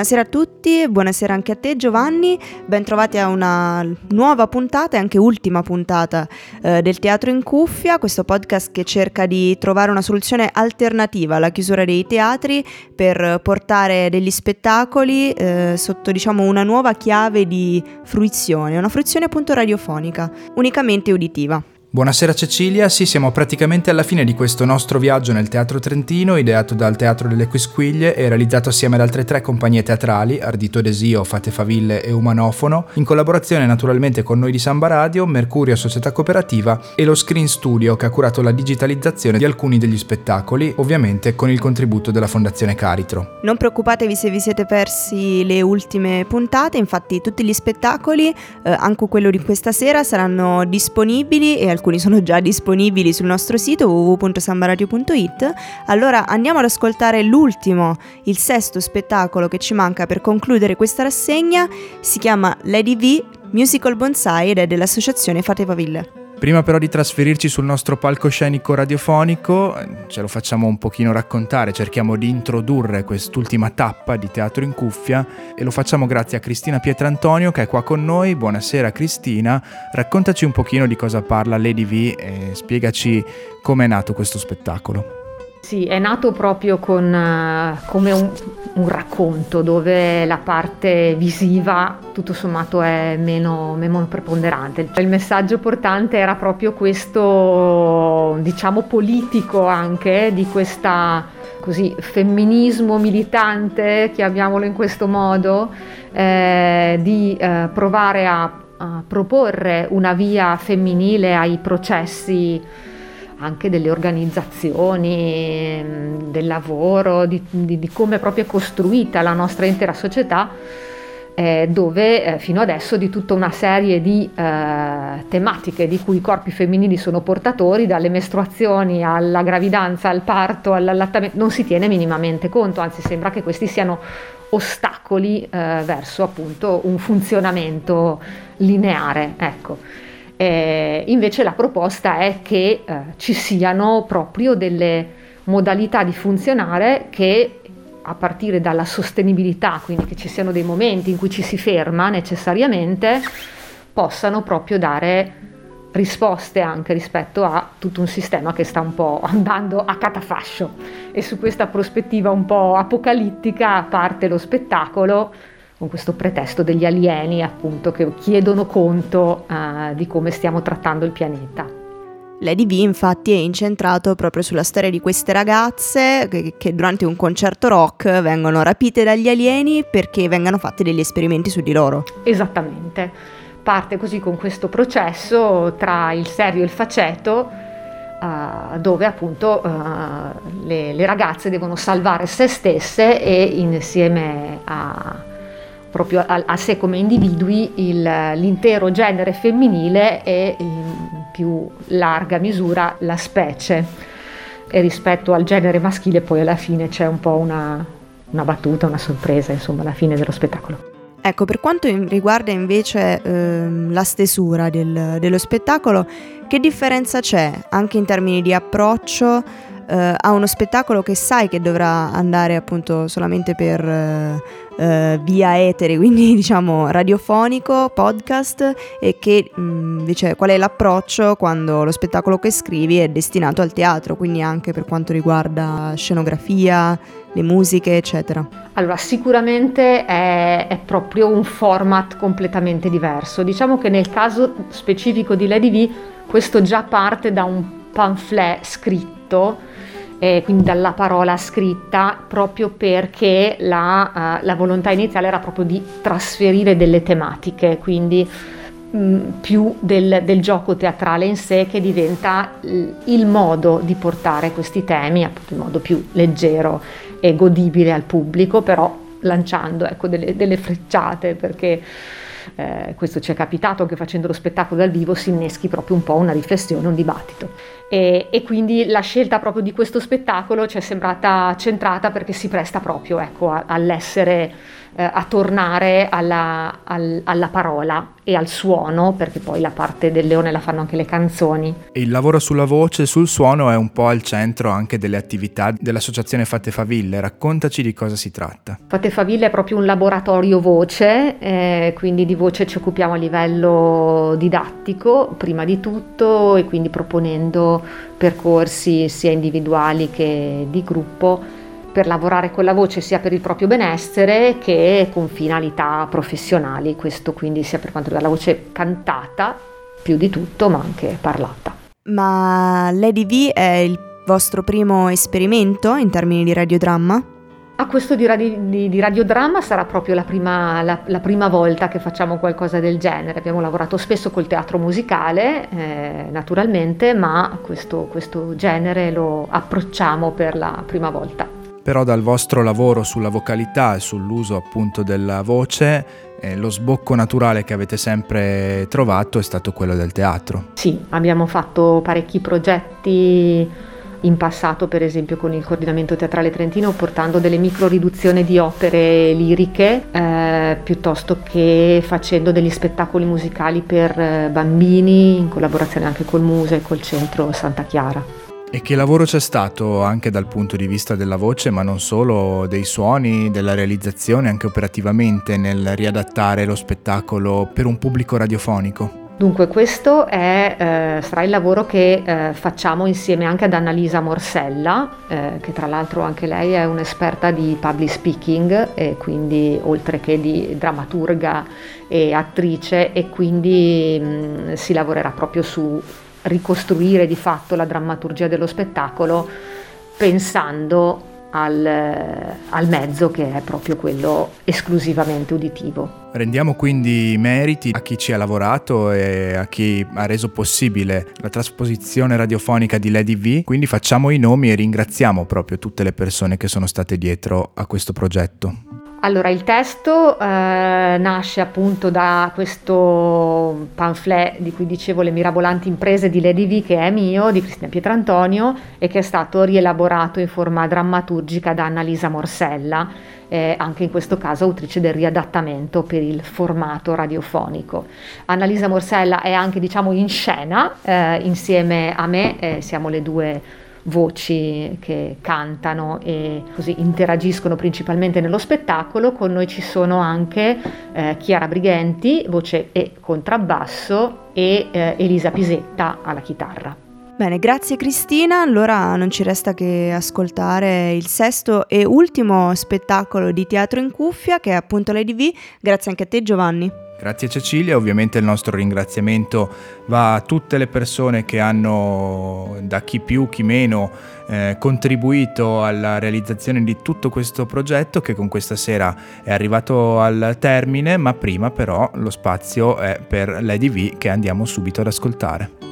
Buonasera a tutti, buonasera anche a te Giovanni, bentrovati a una nuova puntata e anche ultima puntata eh, del Teatro in Cuffia, questo podcast che cerca di trovare una soluzione alternativa alla chiusura dei teatri per portare degli spettacoli eh, sotto diciamo una nuova chiave di fruizione, una fruizione appunto radiofonica, unicamente uditiva. Buonasera Cecilia, sì siamo praticamente alla fine di questo nostro viaggio nel Teatro Trentino, ideato dal Teatro delle Quisquiglie e realizzato assieme ad altre tre compagnie teatrali, Ardito Desio, Fate Faville e Umanofono, in collaborazione naturalmente con noi di Samba Radio, Mercurio Società Cooperativa e lo Screen Studio che ha curato la digitalizzazione di alcuni degli spettacoli, ovviamente con il contributo della Fondazione Caritro. Non preoccupatevi se vi siete persi le ultime puntate, infatti tutti gli spettacoli, eh, anche quello di questa sera, saranno disponibili e al alcuni sono già disponibili sul nostro sito www.sambaradio.it. Allora andiamo ad ascoltare l'ultimo, il sesto spettacolo che ci manca per concludere questa rassegna. Si chiama Lady V Musical Bonsai ed è dell'associazione Fate Paville. Prima però di trasferirci sul nostro palcoscenico radiofonico, ce lo facciamo un pochino raccontare, cerchiamo di introdurre quest'ultima tappa di Teatro in Cuffia e lo facciamo grazie a Cristina Pietrantonio che è qua con noi. Buonasera Cristina, raccontaci un pochino di cosa parla Lady V e spiegaci come è nato questo spettacolo. Sì, è nato proprio con, uh, come un, un, racconto dove la parte visiva tutto sommato è meno, meno preponderante. Il messaggio portante era proprio questo, diciamo, politico anche di questa così femminismo militante, chiamiamolo in questo modo, eh, di eh, provare a, a proporre una via femminile ai processi anche delle organizzazioni, mm, del lavoro, di, di, di come è proprio costruita la nostra intera società, eh, dove eh, fino adesso di tutta una serie di eh, tematiche di cui i corpi femminili sono portatori, dalle mestruazioni alla gravidanza, al parto, all'allattamento, non si tiene minimamente conto, anzi sembra che questi siano ostacoli eh, verso appunto un funzionamento lineare. Ecco. Eh, invece la proposta è che eh, ci siano proprio delle modalità di funzionare che a partire dalla sostenibilità, quindi che ci siano dei momenti in cui ci si ferma necessariamente, possano proprio dare risposte anche rispetto a tutto un sistema che sta un po' andando a catafascio. E su questa prospettiva un po' apocalittica parte lo spettacolo con questo pretesto degli alieni appunto che chiedono conto uh, di come stiamo trattando il pianeta. Lady V infatti è incentrato proprio sulla storia di queste ragazze che, che, durante un concerto rock vengono rapite dagli alieni perché vengano fatti degli esperimenti su di loro. Esattamente, parte così con questo processo tra il serio e il faceto uh, dove appunto uh, le, le ragazze devono salvare se stesse e insieme a proprio a, a sé come individui il, l'intero genere femminile e in più larga misura la specie e rispetto al genere maschile poi alla fine c'è un po' una, una battuta, una sorpresa insomma alla fine dello spettacolo. Ecco, per quanto riguarda invece ehm, la stesura del, dello spettacolo, che differenza c'è anche in termini di approccio eh, a uno spettacolo che sai che dovrà andare appunto solamente per eh, eh, via etere, quindi diciamo radiofonico, podcast e che mm, invece qual è l'approccio quando lo spettacolo che scrivi è destinato al teatro, quindi anche per quanto riguarda scenografia, le musiche, eccetera. Allora, sicuramente è, è proprio un format completamente diverso. Diciamo che nel caso specifico di Lady V questo già parte da un pamphlet scritto eh, quindi dalla parola scritta, proprio perché la, uh, la, volontà iniziale era proprio di trasferire delle tematiche, quindi mh, mm, più del, del, gioco teatrale in sé che diventa il modo di portare questi temi, appunto in modo più leggero e godibile al pubblico, però lanciando ecco, delle, delle frecciate perché eh, questo ci è capitato anche facendo lo spettacolo dal vivo, si inneschi proprio un po' una riflessione, un dibattito. E, e quindi la scelta proprio di questo spettacolo ci è sembrata centrata perché si presta proprio ecco, a, all'essere eh, a tornare alla, al, alla parola e al suono, perché poi la parte del leone la fanno anche le canzoni. Il lavoro sulla voce e sul suono è un po' al centro anche delle attività dell'associazione Fate Faville. Raccontaci di cosa si tratta. Fate Faville è proprio un laboratorio voce, eh, quindi di voce ci occupiamo a livello didattico prima di tutto e quindi proponendo percorsi sia individuali che di gruppo per lavorare con la voce sia per il proprio benessere che con finalità professionali, questo quindi sia per quanto riguarda la voce cantata più di tutto ma anche parlata. Ma Lady V è il vostro primo esperimento in termini di radiodramma? A questo di, radio, di, di radiodramma sarà proprio la prima, la, la prima, volta che facciamo qualcosa del genere. Abbiamo lavorato spesso col teatro musicale, eh, naturalmente, ma questo, questo genere lo approcciamo per la prima volta però dal vostro lavoro sulla vocalità e sull'uso appunto della voce eh, lo sbocco naturale che avete sempre trovato è stato quello del teatro. Sì, abbiamo fatto parecchi progetti in passato per esempio con il coordinamento teatrale trentino portando delle micro riduzioni di opere liriche eh, piuttosto che facendo degli spettacoli musicali per eh, bambini in collaborazione anche col Muse e col centro Santa Chiara. E che lavoro c'è stato anche dal punto di vista della voce, ma non solo, dei suoni, della realizzazione, anche operativamente nel riadattare lo spettacolo per un pubblico radiofonico? Dunque questo è, eh, sarà il lavoro che eh, facciamo insieme anche ad Annalisa Morsella, eh, che tra l'altro anche lei è un'esperta di public speaking e quindi oltre che di drammaturga e attrice e quindi mh, mm, si lavorerà proprio su ricostruire di fatto la drammaturgia dello spettacolo pensando al, al, mezzo che è proprio quello esclusivamente uditivo. Rendiamo quindi meriti a chi ci ha lavorato e a chi ha reso possibile la trasposizione radiofonica di Lady V, quindi facciamo i nomi e ringraziamo proprio tutte le persone che sono state dietro a questo progetto. Allora, il testo eh, nasce appunto da questo pamphlet di cui dicevo Le mirabolanti imprese di Lady V, che è mio, di Cristina Pietrantonio, e che è stato rielaborato in forma drammaturgica da Annalisa Morsella, eh, anche in questo caso autrice del riadattamento per il formato radiofonico. Annalisa Morsella è anche, diciamo, in scena eh, insieme a me, eh, siamo le due voci che cantano e così interagiscono principalmente nello spettacolo. Con noi ci sono anche eh, Chiara Brighenti, voce e contrabbasso, e eh, Elisa Pisetta alla chitarra. Bene, grazie Cristina. Allora non ci resta che ascoltare il sesto e ultimo spettacolo di teatro in cuffia, che è appunto Lady V. Grazie anche a te Giovanni. Grazie Cecilia, ovviamente il nostro ringraziamento va a tutte le persone che hanno, da chi più chi meno, eh, contribuito alla realizzazione di tutto questo progetto che con questa sera è arrivato al termine, ma prima però lo spazio è per Lady V che andiamo subito ad ascoltare.